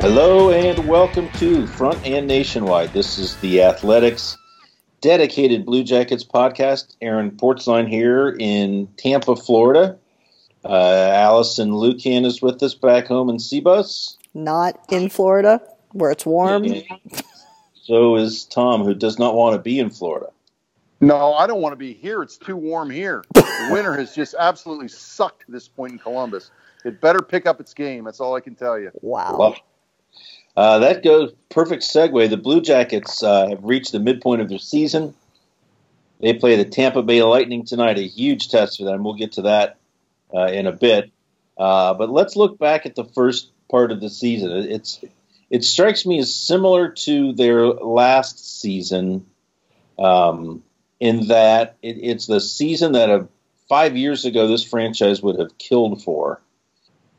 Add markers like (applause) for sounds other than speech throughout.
Hello and welcome to Front and Nationwide. This is the Athletics dedicated Blue Jackets podcast. Aaron Portzline here in Tampa, Florida. Uh, Allison Lukan is with us back home in C-bus. Not in Florida, where it's warm. So is Tom, who does not want to be in Florida. No, I don't want to be here. It's too warm here. (laughs) The winter has just absolutely sucked to this point in Columbus. It better pick up its game. That's all I can tell you. Wow. Well, uh, that goes perfect segue. The Blue Jackets uh, have reached the midpoint of their season. They play the Tampa Bay Lightning tonight, a huge test for them. We'll get to that uh, in a bit. Uh, but let's look back at the first part of the season. It's it strikes me as similar to their last season, um, in that it, it's the season that a, five years ago this franchise would have killed for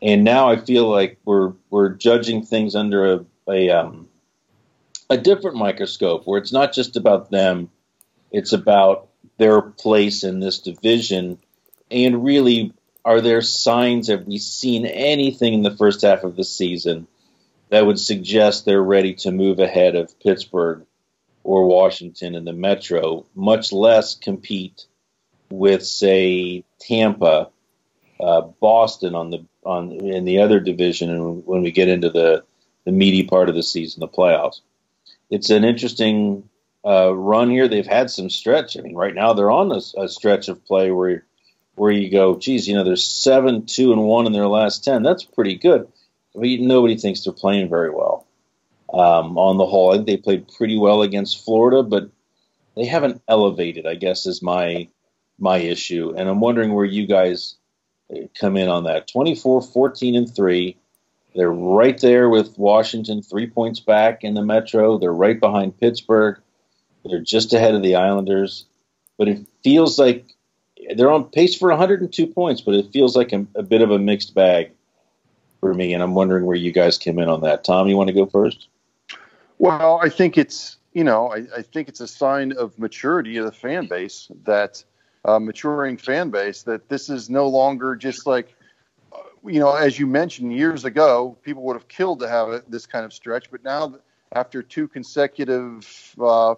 and now I feel like we're we're judging things under a a, um, a different microscope where it's not just about them, it's about their place in this division, and really, are there signs? Have we seen anything in the first half of the season that would suggest they're ready to move ahead of Pittsburgh or Washington in the Metro, much less compete with, say, Tampa, uh, Boston on the on in the other division, and when we get into the the meaty part of the season, the playoffs. It's an interesting uh, run here. They've had some stretch. I mean, right now they're on a, a stretch of play where where you go, geez, you know, they're seven, two, and one in their last ten. That's pretty good. I mean, nobody thinks they're playing very well. Um, on the whole, I think they played pretty well against Florida, but they haven't elevated. I guess is my my issue, and I'm wondering where you guys come in on that. 24, 14, and 3. They're right there with Washington, three points back in the Metro. They're right behind Pittsburgh. They're just ahead of the Islanders. But it feels like they're on pace for 102 points, but it feels like a, a bit of a mixed bag for me. And I'm wondering where you guys came in on that. Tom, you want to go first? Well, I think it's you know I, I think it's a sign of maturity of the fan base that uh, maturing fan base that this is no longer just like uh, you know as you mentioned years ago people would have killed to have this kind of stretch. But now after two consecutive uh,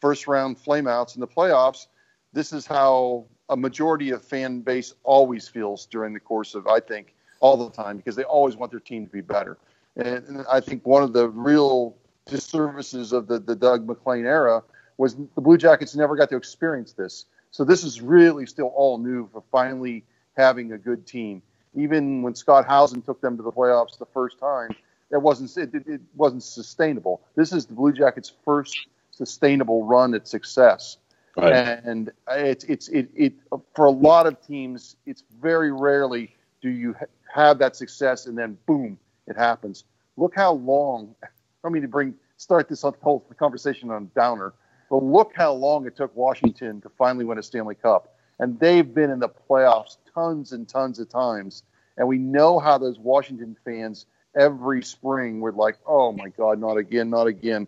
first round flameouts in the playoffs this is how a majority of fan base always feels during the course of i think all the time because they always want their team to be better. And, i think one of the real disservices of the, the doug maclean era was the blue jackets never got to experience this So this is really still all new for finally having a good team. Even when Scott Howson took them to the playoffs the first time, it wasn't it, it wasn't sustainable. This is the Blue Jackets' first sustainable run at success. Right. And it's it's it, it for a lot of teams, it's very rarely do you ha- have that success and then boom, it happens. Look how long. I mean to bring start this whole conversation on downer, but look how long it took Washington to finally win a Stanley Cup, and they've been in the playoffs tons and tons of times, and we know how those Washington fans every spring were like, "Oh my God, not again, not again."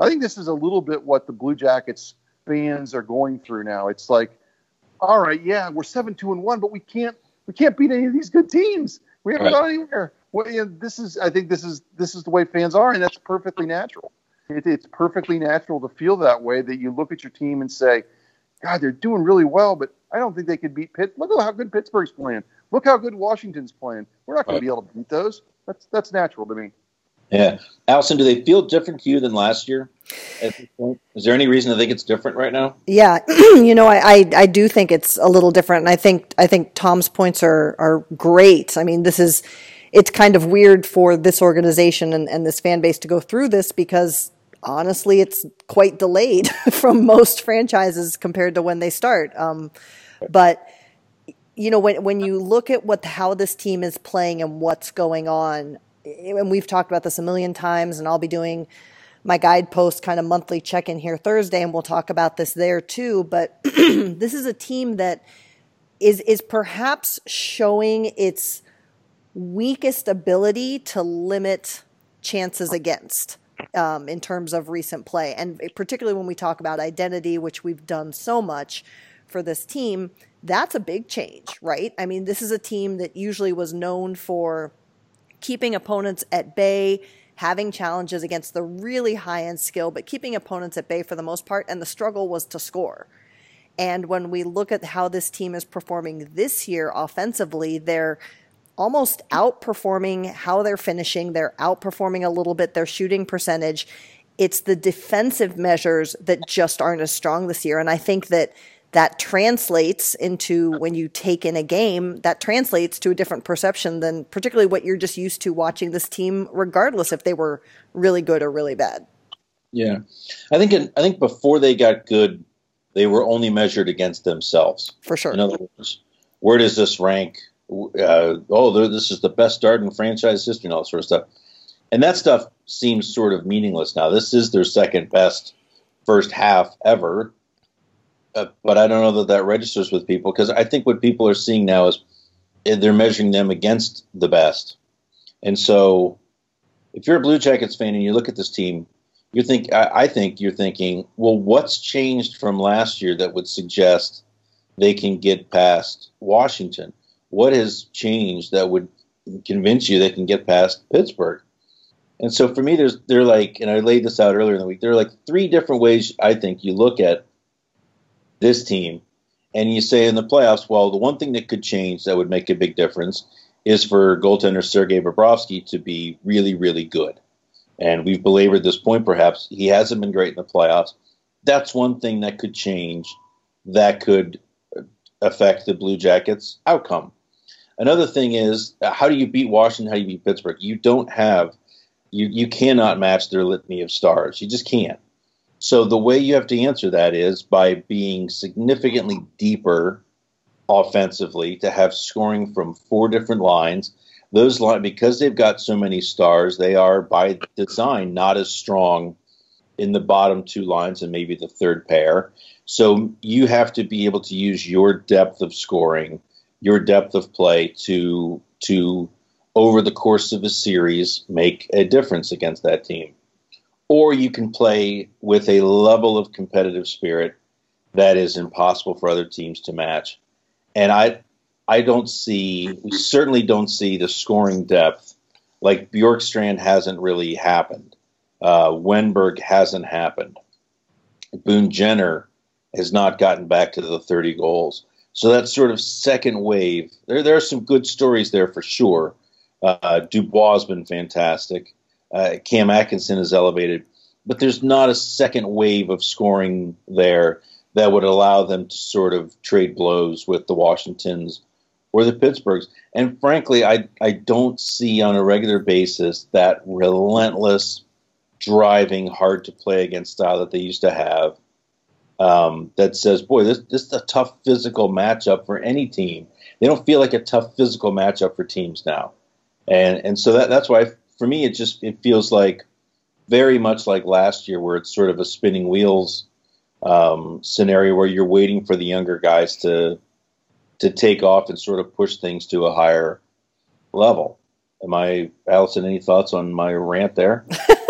I think this is a little bit what the Blue Jackets fans are going through now. It's like, all right, yeah, we're seven two and one, but we can't we can't beat any of these good teams. We haven't Right. gone anywhere. Well, you know, this is I think this is this is the way fans are, and that's perfectly natural. It, it's perfectly natural to feel that way. That you look at your team and say, God, they're doing really well, but I don't think they could beat Pitt. Look at how good Pittsburgh's playing. Look how good Washington's playing. We're not going Right. to be able to beat those. That's that's natural to me. Yeah. Allison, do they feel different to you than last year? At this point? Is there any reason to think it's different right now? Yeah, (clears throat) you know, I, I I do think it's a little different, and I think I think Tom's points are are great. I mean, this is it's kind of weird for this organization and, and this fan base to go through this because honestly, it's quite delayed (laughs) from most franchises compared to when they start. Um, but you know, when when you look at what how this team is playing and what's going on, and we've talked about this a million times, and I'll be doing my guidepost kind of monthly check in here Thursday, and we'll talk about this there too. But (clears throat) this is a team that is is perhaps showing its weakest ability to limit chances against um, in terms of recent play, and particularly when we talk about identity, which we've done so much for this team. That's a big change, right? I mean, this is a team that usually was known for keeping opponents at bay, having challenges against the really high end skill, but keeping opponents at bay for the most part. And the struggle was to score. And when we look at how this team is performing this year offensively, they're almost outperforming how they're finishing. They're outperforming a little bit their shooting percentage. It's the defensive measures that just aren't as strong this year. And I think that that translates into when you take in a game, that translates to a different perception than particularly what you're just used to watching this team, regardless if they were really good or really bad. Yeah. I think in, I think before they got good, they were only measured against themselves. For sure. In other words, where does this rank? Uh, oh, this is the best start in franchise history and all that sort of stuff. And that stuff seems sort of meaningless now. This is their second best first half ever. Uh, but I don't know that that registers with people because I think what people are seeing now is eh, they're measuring them against the best. And so if you're a Blue Jackets fan and you look at this team, you think I, I think you're thinking, well, what's changed from last year that would suggest they can get past Washington? What has changed that would convince you they can get past Pittsburgh? And so for me, there's they're like, and I laid this out earlier in the week. There are like three different ways I think you look at this team, and you say in the playoffs, well, the one thing that could change that would make a big difference is for goaltender Sergei Bobrovsky to be really, really good. And we've belabored this point, perhaps. He hasn't been great in the playoffs. That's one thing that could change, that could affect the Blue Jackets' outcome. Another thing is, uh, how do you beat Washington? How do you beat Pittsburgh? You don't have, you, you cannot match their litany of stars. You just can't. So the way you have to answer that is by being significantly deeper offensively to have scoring from four different lines. Those line because they've got so many stars, they are by design not as strong in the bottom two lines and maybe the third pair. So you have to be able to use your depth of scoring, your depth of play to to over the course of a series make a difference against that team. Or you can play with a level of competitive spirit that is impossible for other teams to match. And I I don't see we certainly don't see the scoring depth like Bjorkstrand hasn't really happened. Uh, Wennberg hasn't happened. Boone Jenner has not gotten back to the 30 goals. So that sort of second wave, there, there are some good stories there for sure. Uh, Dubois has been fantastic. Uh, Cam Atkinson is elevated, but there's not a second wave of scoring there that would allow them to sort of trade blows with the Washingtons or the Pittsburghs. And frankly, I I don't see on a regular basis that relentless driving, hard to play against style that they used to have. Um, that says, boy, this this is a tough physical matchup for any team. They don't feel like a tough physical matchup for teams now, and and so that that's why for me it just it feels like very much like last year where it's sort of a spinning wheels um, scenario where you're waiting for the younger guys to to take off and sort of push things to a higher level. Am I, Allison? Any thoughts on my rant there?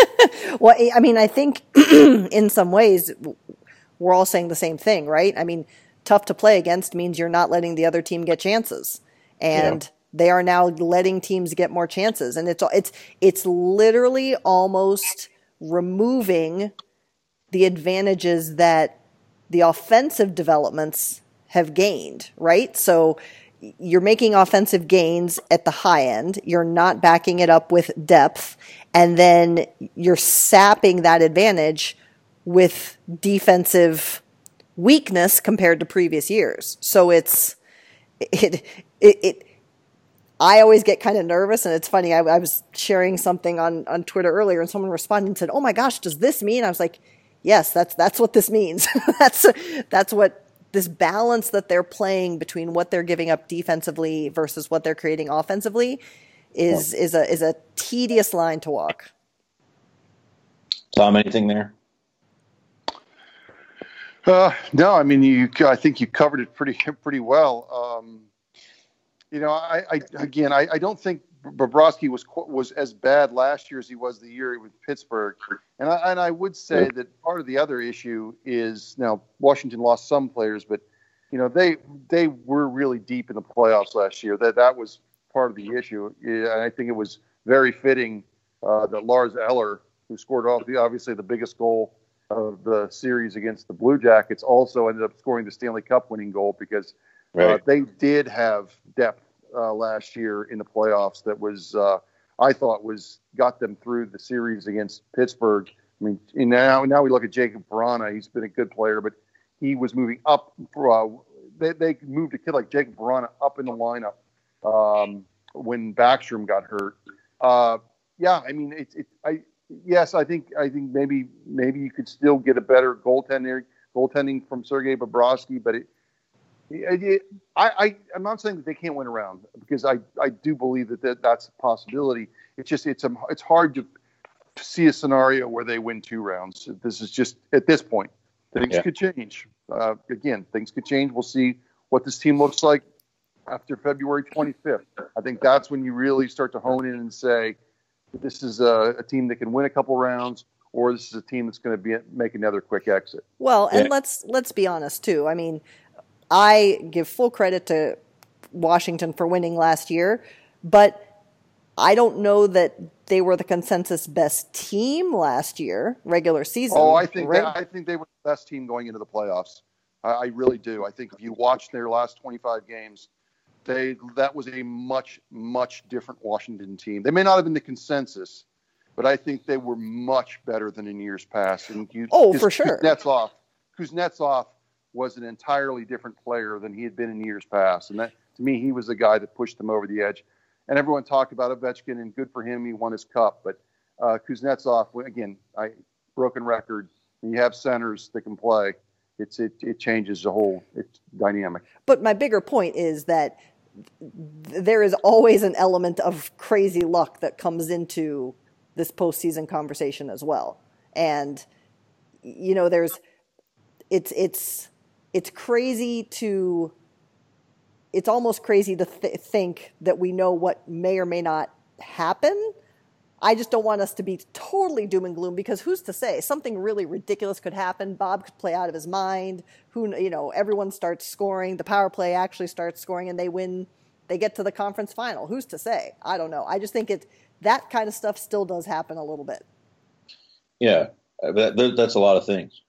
(laughs) well, I mean, I think (clears throat) in some ways we're all saying the same thing, right? I mean, tough to play against means you're not letting the other team get chances, and yeah. they are now letting teams get more chances, and it's it's it's literally almost removing the advantages that the offensive developments have gained, right? So you're making offensive gains at the high end. You're not backing it up with depth. And then you're sapping that advantage with defensive weakness compared to previous years. So it's, it, it, it I always get kind of nervous, and it's funny. I, I, was sharing something on, on Twitter earlier, and someone responded and said, "Oh my gosh, does this mean?" I was like, "Yes, that's that's what this means. (laughs) that's that's what this balance that they're playing between what they're giving up defensively versus what they're creating offensively is is a is a tedious line to walk. Tom, anything there? Uh, no, I mean you. I think you covered it pretty (laughs) pretty well. Um, you know, I, I again, I, I don't think Bobrovsky was was as bad last year as he was the year with Pittsburgh, and I and I would say that part of the other issue is now Washington lost some players, but you know they they were really deep in the playoffs last year. That that was part of the issue, and I think it was very fitting uh, that Lars Eller, who scored off the obviously the biggest goal of the series against the Blue Jackets, also ended up scoring the Stanley Cup winning goal because uh, right. uh, they did have depth uh, last year in the playoffs that was uh, I thought was got them through the series against Pittsburgh. I mean, now now we look at Jakub Vrana. He's been a good player, but he was moving up. For, uh, they, they moved a kid like Jakub Vrana up in the lineup um, when Backstrom got hurt. Uh, yeah, I mean, it's it, I yes, I think I think maybe maybe you could still get a better goaltending goaltending from Sergei Bobrovsky, but it, I, I, I'm not saying that they can't win around because I, I do believe that, that that's a possibility. It's just it's a, it's hard to see a scenario where they win two rounds. This is just at this point things yeah. could change. Uh, again, things could change. We'll see what this team looks like after February 25th. I think that's when you really start to hone in and say this is a, a team that can win a couple rounds or this is a team that's going to be make another quick exit. Well, and yeah. let's let's be honest too. I mean, I give full credit to Washington for winning last year, but I don't know that they were the consensus best team last year, regular season. Oh, I think right? I think they were the best team going into the playoffs. I, I really do. I think if you watch their last 25 games, they that was a much much different Washington team. They may not have been the consensus, but I think they were much better than in years past. And you, oh, for sure. Kuznetsov, Kuznetsov was an entirely different player than he had been in years past. And that, to me, he was the guy that pushed them over the edge. And everyone talked about Ovechkin, and good for him, he won his cup. But uh, Kuznetsov, again, I broken record. You have centers that can play, it's it, it changes the whole dynamic. But my bigger point is that there is always an element of crazy luck that comes into this postseason conversation as well. And you know, there's it's it's it's crazy to it's almost crazy to th- think that we know what may or may not happen. I just don't want us to be totally doom and gloom because who's to say something really ridiculous could happen. Bob could play out of his mind. Who you know, everyone starts scoring. The power play actually starts scoring, and they win. They get to the conference final. Who's to say? I don't know. I just think it that kind of stuff still does happen a little bit. Yeah, uh, that's a lot of things.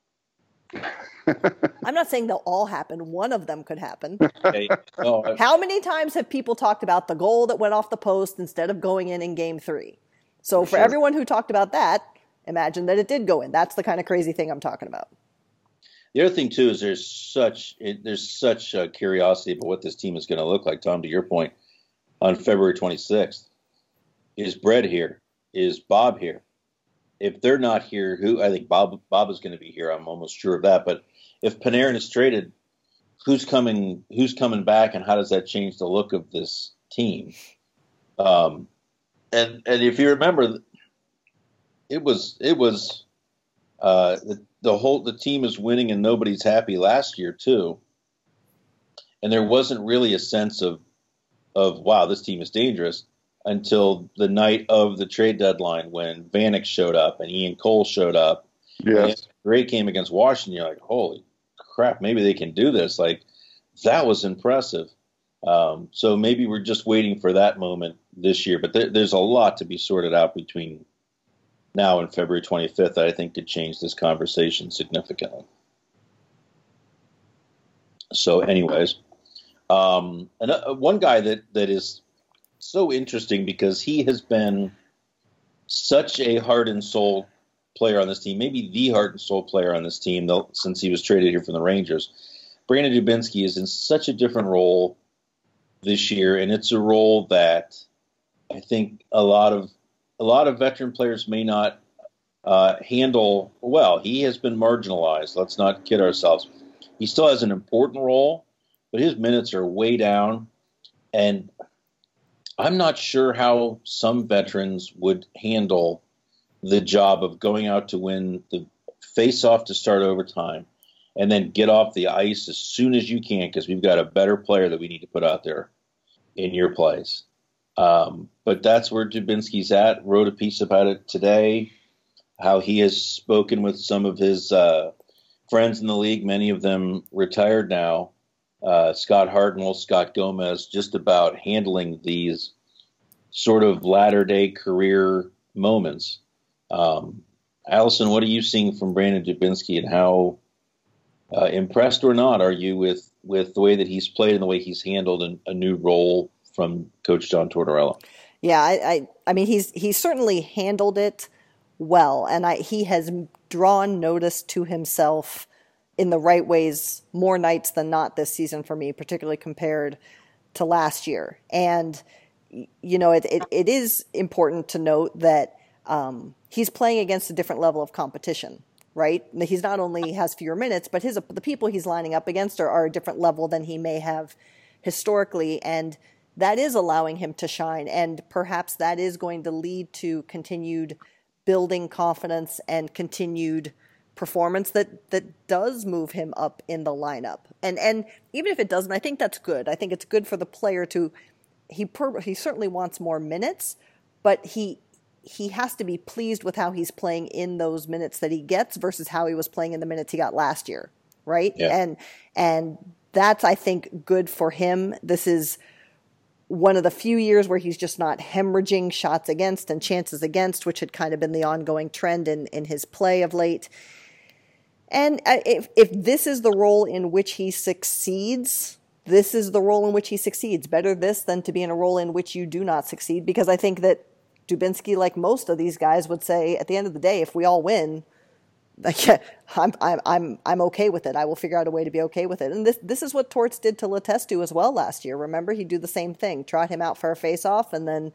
I'm not saying they'll all happen. One of them could happen. (laughs) How many times have people talked about the goal that went off the post instead of going in in game three? So for sure. everyone who talked about that, imagine that it did go in. That's the kind of crazy thing I'm talking about. The other thing too is there's such it, there's such curiosity about what this team is going to look like. Tom, to your point, on February 26th, is Brett here? Is Bob here? If they're not here, who I think Bob Bob is going to be here. I'm almost sure of that. But if Panarin is traded, who's coming? Who's coming back, and how does that change the look of this team? Um, and and if you remember, it was it was uh, the, the whole the team is winning and nobody's happy last year too, and there wasn't really a sense of of wow this team is dangerous until the night of the trade deadline when Vanek showed up and Ian Cole showed up. Yes. Great game against Washington. You're like, holy crap, maybe they can do this. Like that was impressive. Um, so maybe we're just waiting for that moment this year. But there, there's a lot to be sorted out between now and February 25th that I think could change this conversation significantly. So, anyways, um, and uh, one guy that that is so interesting because he has been such a heart and soul player on this team, maybe the heart and soul player on this team though, since he was traded here from the Rangers. Brandon Dubinsky is in such a different role this year, and it's a role that I think a lot of a lot of veteran players may not uh, handle well. He has been marginalized. Let's not kid ourselves. He still has an important role, but his minutes are way down, and I'm not sure how some veterans would handle the job of going out to win the face-off to start overtime and then get off the ice as soon as you can because we've got a better player that we need to put out there in your place. Um, but that's where Dubinsky's at. Wrote a piece about it today, how he has spoken with some of his uh, friends in the league, many of them retired now, uh, Scott Hartnell, Scott Gomez, just about handling these sort of latter day career moments. Um, Allison, what are you seeing from Brandon Dubinsky and how uh, impressed or not are you with, with the way that he's played and the way he's handled an, a new role from Coach John Tortorella? Yeah, I, I, I mean, he's he's certainly handled it well, and I, he has drawn notice to himself in the right ways more nights than not this season for me, particularly compared to last year. And you know, it it, it is important to note that um, he's playing against a different level of competition. Right, he's not only has fewer minutes, but his the people he's lining up against are, are a different level than he may have historically, and that is allowing him to shine. And perhaps that is going to lead to continued building confidence and continued performance that that does move him up in the lineup. And and even if it doesn't, I think that's good. I think it's good for the player to he per, he certainly wants more minutes, but he he has to be pleased with how he's playing in those minutes that he gets versus how he was playing in the minutes he got last year, right? Yeah. And and that's I think good for him. This is one of the few years where he's just not hemorrhaging shots against and chances against, which had kind of been the ongoing trend in, in his play of late. And uh, if, if this is the role in which he succeeds, this is the role in which he succeeds. Better this than to be in a role in which you do not succeed, because I think that Dubinsky, like most of these guys, would say at the end of the day, if we all win, like, (laughs) I'm, I'm, I'm, I'm okay with it. I will figure out a way to be okay with it. And this, this is what Torts did to Letestu as well last year. Remember, he'd do the same thing, trot him out for a face-off, and then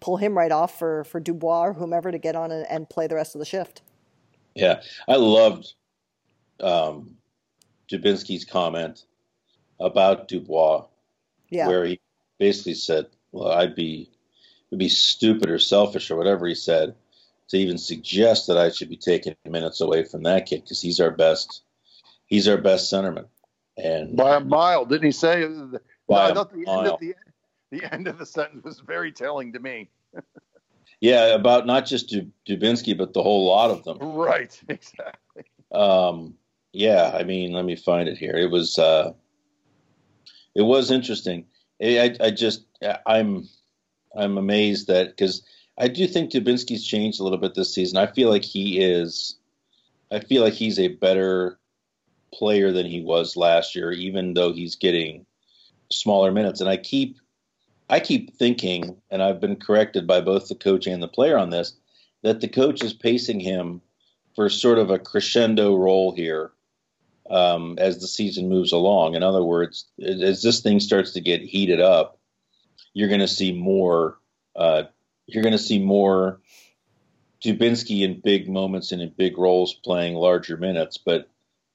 pull him right off for, for Dubois or whomever to get on and, and play the rest of the shift. Yeah, I loved um, Dubinsky's comment about Dubois, Yeah. where he basically said, "Well, I'd be, would be stupid or selfish or whatever he said to even suggest that I should be taking minutes away from that kid because he's our best, he's our best centerman." And By a mile, didn't he say? No, By thought the end of the the end of the sentence was very telling to me. (laughs) yeah, about not just Du- Dubinsky, but the whole lot of them. Right, (laughs) exactly. Um, yeah, I mean, let me find it here. It was uh, it was interesting. I, I just I'm I'm amazed that because I do think Dubinsky's changed a little bit this season. I feel like he is. I feel like he's a better player than he was last year, even though he's getting smaller minutes. And I keep I keep thinking, and I've been corrected by both the coach and the player on this, that the coach is pacing him for sort of a crescendo role here um, as the season moves along. In other words, as this thing starts to get heated up, you're going to see more. Uh, you're going to see more Dubinsky in big moments and in big roles playing larger minutes. But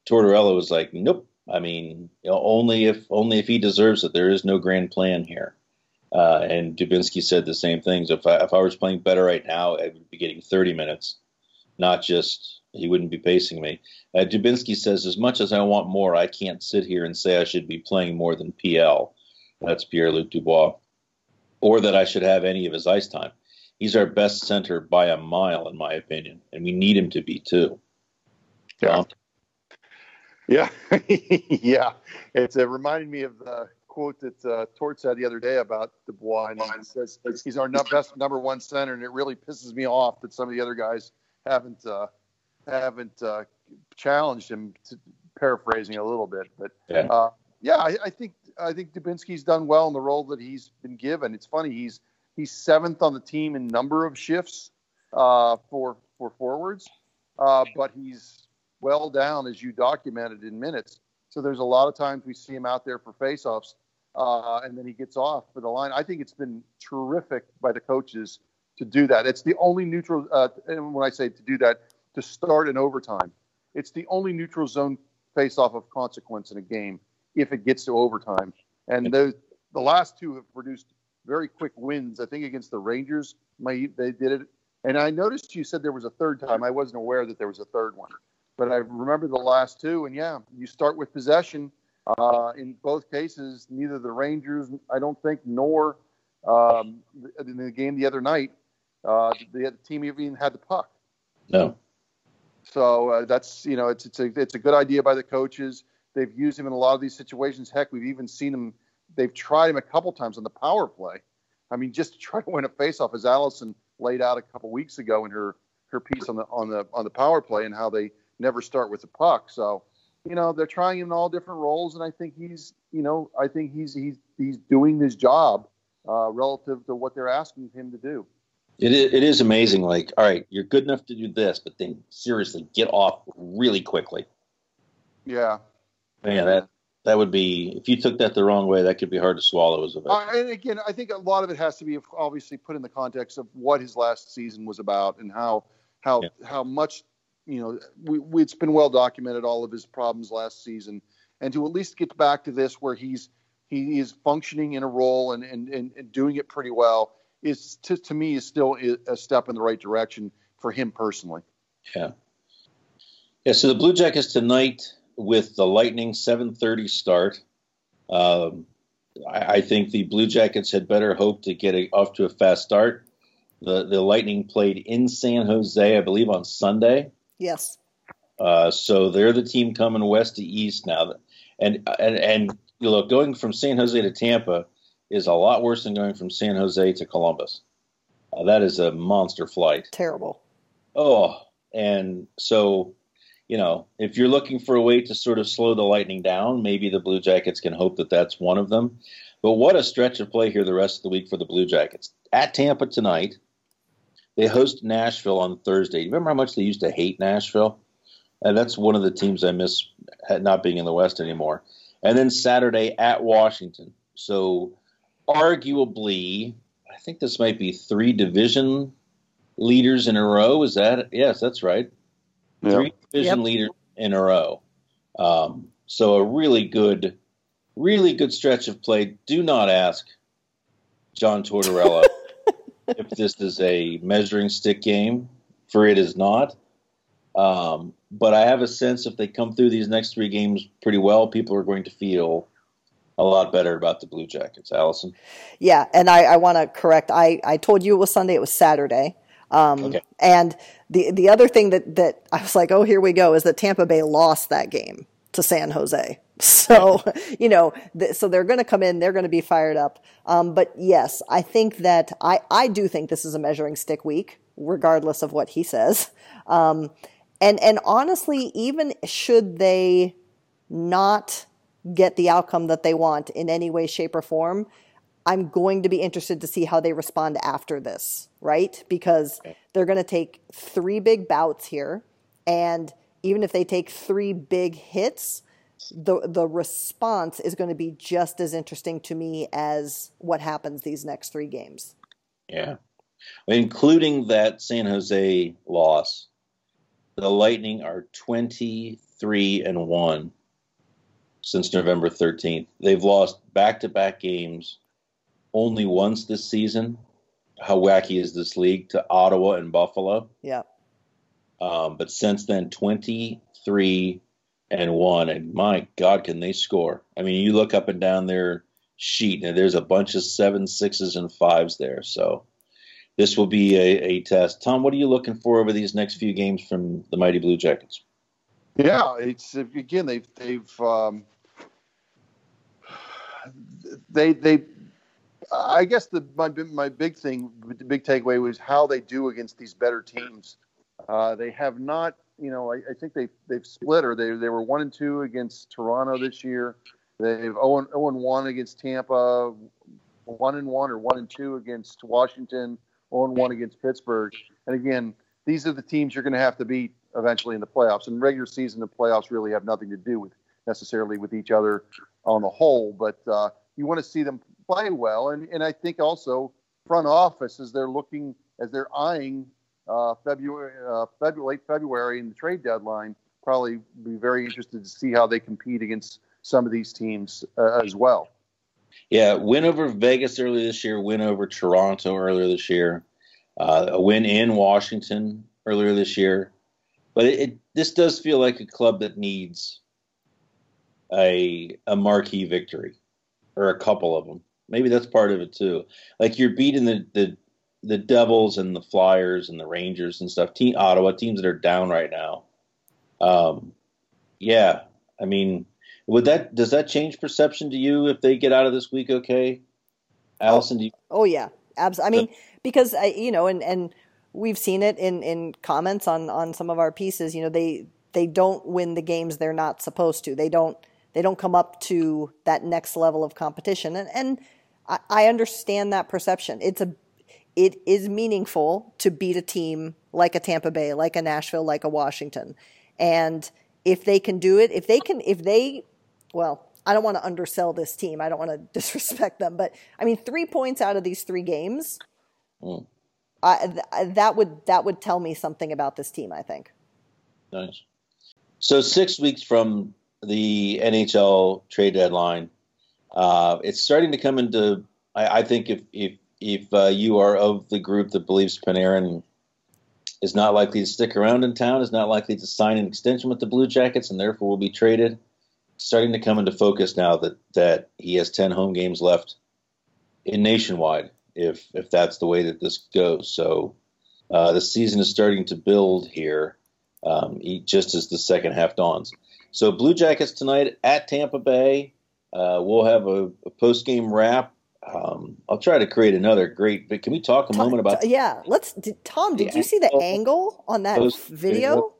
Tortorella was like, nope. I mean, you know, only if only if he deserves it. There is no grand plan here. Uh, and Dubinsky said the same things. If I, if I was playing better right now, I would be getting 30 minutes, not just he wouldn't be pacing me. Uh, Dubinsky says, as much as I want more, I can't sit here and say I should be playing more than PL. That's Pierre Luc Dubois, or that I should have any of his ice time. He's our best center by a mile, in my opinion, and we need him to be too. Yeah. Yeah, (laughs) yeah. It's uh, reminding me of the quote that uh, Tort said the other day about Dubois. And he says he's our best number one center, and it really pisses me off that some of the other guys haven't uh, haven't uh, challenged him. To, paraphrasing a little bit, but yeah, uh, yeah I, I, think I think Dubinsky's done well in the role that he's been given. It's funny he's he's seventh on the team in number of shifts uh, for for forwards, uh, but he's well down as you documented in minutes. So there's a lot of times we see him out there for faceoffs, uh, and then he gets off for the line. I think it's been terrific by the coaches to do that. It's the only neutral. Uh, and when I say to do that, to start in overtime. It's the only neutral zone face-off of consequence in a game if it gets to overtime. And the the last two have produced very quick wins. I think against the Rangers, my, they did it. And I noticed you said there was a third time. I wasn't aware that there was a third one, but I remember the last two. And yeah, you start with possession. Uh, in both cases, neither the Rangers, I don't think, nor um, in the game the other night, uh, the, the team even had the puck. No. So uh, that's you know it's it's a it's a good idea by the coaches. They've used him in a lot of these situations. Heck, we've even seen him. They've tried him a couple times on the power play. I mean, just to try to win a faceoff, as Allison laid out a couple weeks ago in her her piece on the on the on the power play and how they never start with the puck. So, you know, they're trying him in all different roles, and I think he's you know I think he's he's he's doing his job uh, relative to what they're asking him to do. It is, it is amazing. Like, all right, you're good enough to do this, but then seriously, get off really quickly. Yeah. Man, that that would be if you took that the wrong way, that could be hard to swallow as a Uh, and again, I think a lot of it has to be obviously put in the context of what his last season was about and how how yeah. how much you know we, we, it's been well documented all of his problems last season, and to at least get back to this where he's he is functioning in a role and and, and, and doing it pretty well is to, to me is still a step in the right direction for him personally. Yeah. Yeah. So the Blue Jackets tonight with the Lightning 7:30 start. Um, I, I, think the Blue Jackets had better hope to get a, off to a fast start. The the Lightning played in San Jose, I believe, on Sunday. Yes. Uh, so they're the team coming west to east now, and and and you look going from San Jose to Tampa is a lot worse than going from San Jose to Columbus. Uh, that is a monster flight. Terrible. Oh, and so, you know, if you're looking for a way to sort of slow the lightning down, maybe the Blue Jackets can hope that that's one of them. But what a stretch of play here the rest of the week for the Blue Jackets. At Tampa tonight, they host Nashville on Thursday. Remember how much they used to hate Nashville? And that's one of the teams I miss not being in the West anymore. And then Saturday at Washington. So arguably, I think this might be three division leaders in a row. Is that yes? That's right. Yep. Three division yep. leaders in a row. Um, so a really good, really good stretch of play. Do not ask John Tortorella (laughs) if this is a measuring stick game, for it is not. Um, but I have a sense if they come through these next three games pretty well, people are going to feel a lot better about the Blue Jackets. Allison? Yeah, and I, I want to correct. I, I told you it was Sunday, it was Saturday. Um, okay. And the, the other thing that, that I was like, oh, here we go, is that Tampa Bay lost that game to San Jose. (laughs) So, you know, th- so they're going to come in, they're going to be fired up. Um, but yes, I think that I, I do think this is a measuring stick week, regardless of what he says. Um, and, and honestly, even should they not get the outcome that they want in any way, shape, or form, I'm going to be interested to see how they respond after this, right? Because they're going to take three big bouts here. And even if they take three big hits, the the response is going to be just as interesting to me as what happens these next three games. Yeah, including that San Jose loss. The Lightning are twenty three and one since November thirteenth. They've lost back to back games only once this season. How wacky is this league to Ottawa and Buffalo? Yeah. Um, but since then, 23 and 1. And my God, can they score? I mean, you look up and down their sheet, and there's a bunch of seven, sixes, and fives there. So this will be a, a test. Tom, what are you looking for over these next few games from the Mighty Blue Jackets? Yeah, it's again they've they've um, they they I guess the my my big thing, the big takeaway was how they do against these better teams. Uh, they have not, you know, I, I, think they they've split or they they were one and two against Toronto this year. They've 0 and, 0 and one against Tampa, one and one or one and two against Washington, 0 and one against Pittsburgh. And again, these are the teams you're going to have to beat eventually in the playoffs. And regular season and playoffs really have nothing to do with necessarily with each other on the whole, but uh, you want to see them play well. And, and I think also front office as they're looking, as they're eyeing uh, February, uh, February, late February in the trade deadline, probably be very interested to see how they compete against some of these teams uh, as well. Yeah, win over Vegas earlier this year, win over Toronto earlier this year, uh, a win in Washington earlier this year. But it, it, this does feel like a club that needs a a marquee victory or a couple of them. Maybe that's part of it too. Like you're beating the the the Devils and the Flyers and the Rangers and stuff. Team Ottawa teams that are down right now. Um, yeah, I mean, would that does that change perception to you if they get out of this week? Okay, Allison. Oh, you- oh yeah, absolutely. I mean, because I, you know, and and we've seen it in in comments on on some of our pieces. You know, they they don't win the games they're not supposed to. They don't they don't come up to that next level of competition, and and I, I understand that perception. It's a it is meaningful to beat a team like a Tampa Bay, like a Nashville, like a Washington. And if they can do it, if they can, if they, well, I don't want to undersell this team. I don't want to (laughs) disrespect them, but I mean, three points out of these three games, mm. I, th- that would that would tell me something about this team. I think. Nice. So six weeks from the NHL trade deadline, uh, it's starting to come into. I, I think if if if uh, you are of the group that believes Panarin is not likely to stick around in town, is not likely to sign an extension with the Blue Jackets, and therefore will be traded, starting to come into focus now that that he has ten home games left in nationwide. If if that's the way that this goes, so uh, the season is starting to build here, um, just as the second half dawns. So Blue Jackets tonight at Tampa Bay. Uh, we'll have a, a post game wrap um, I'll try to create another great. But can we talk a Tom, moment about? Yeah, let's. Did, Tom, did you see the angle on that video?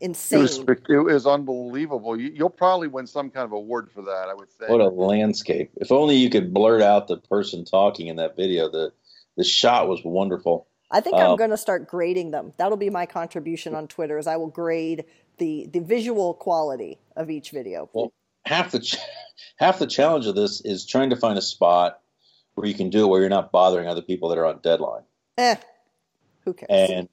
Insane. It was, it was unbelievable. You, will probably win some kind of award for that. I would say. What a landscape! If only you could blurt out the person talking in that video. The the shot was wonderful. I think um, I'm going to start grading them. That'll be my contribution on Twitter. Is I will grade the the visual quality of each video. Well, half the ch- (laughs) half the challenge of this is trying to find a spot where you can do it where you're not bothering other people that are on deadline. Eh, who cares? And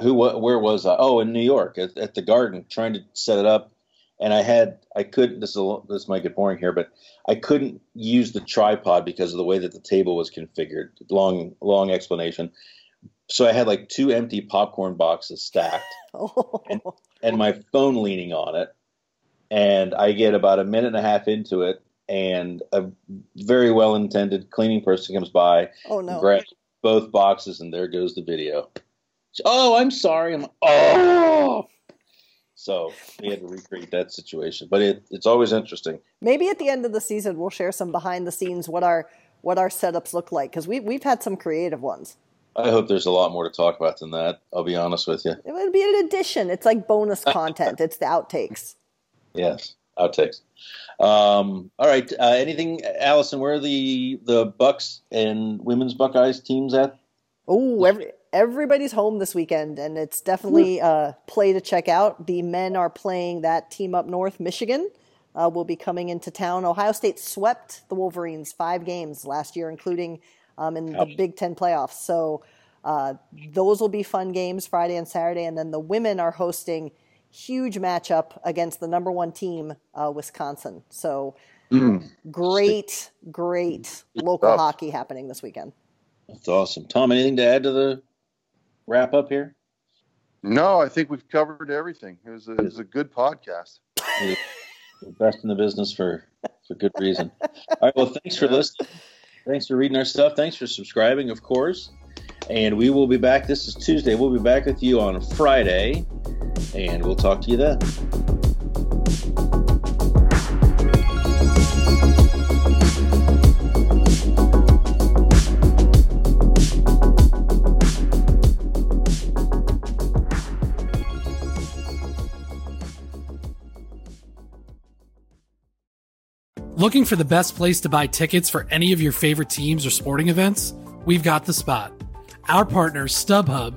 who, where was I? Oh, in New York at, at the Garden, trying to set it up. And I had, I couldn't. This is a, this might get boring here, but I couldn't use the tripod because of the way that the table was configured. Long, long explanation. So I had like two empty popcorn boxes stacked, (laughs) oh. and, and my phone leaning on it. And I get about a minute and a half into it, and a very well intended cleaning person comes by. Oh no! Grabs both boxes, and there goes the video. oh, I'm sorry. I'm oh. So we had to recreate that situation, but it, it's always interesting. Maybe at the end of the season, we'll share some behind the scenes what our what our setups look like because we we've had some creative ones. I hope there's a lot more to talk about than that. I'll be honest with you. It would be an addition. It's like bonus content. it's the outtakes. Yes, outtakes. Um, all right. Uh, anything, Allison? Where are the the Bucks and women's Buckeyes teams at? Oh, every, everybody's home this weekend, and it's definitely a play to check out. The men are playing that team up north, Michigan. uh, will be coming into town. Ohio State swept the Wolverines five games last year, including um, in the Big Ten playoffs. So uh, those will be fun games Friday and Saturday. And then the women are hosting huge matchup against the number one team, uh, Wisconsin. So mm. great, great local hockey happening this weekend. That's awesome. Tom, anything to add to the wrap up here? No, I think we've covered everything. It was a, it was a good podcast. Best in the business for for good reason. All right. Well, thanks for listening. Thanks for reading our stuff. Thanks for subscribing, of course. And we will be back. This is Tuesday. We'll be back with you on Friday, and we'll talk to you then. Looking for the best place to buy tickets for any of your favorite teams or sporting events? We've got the spot. Our partner, StubHub,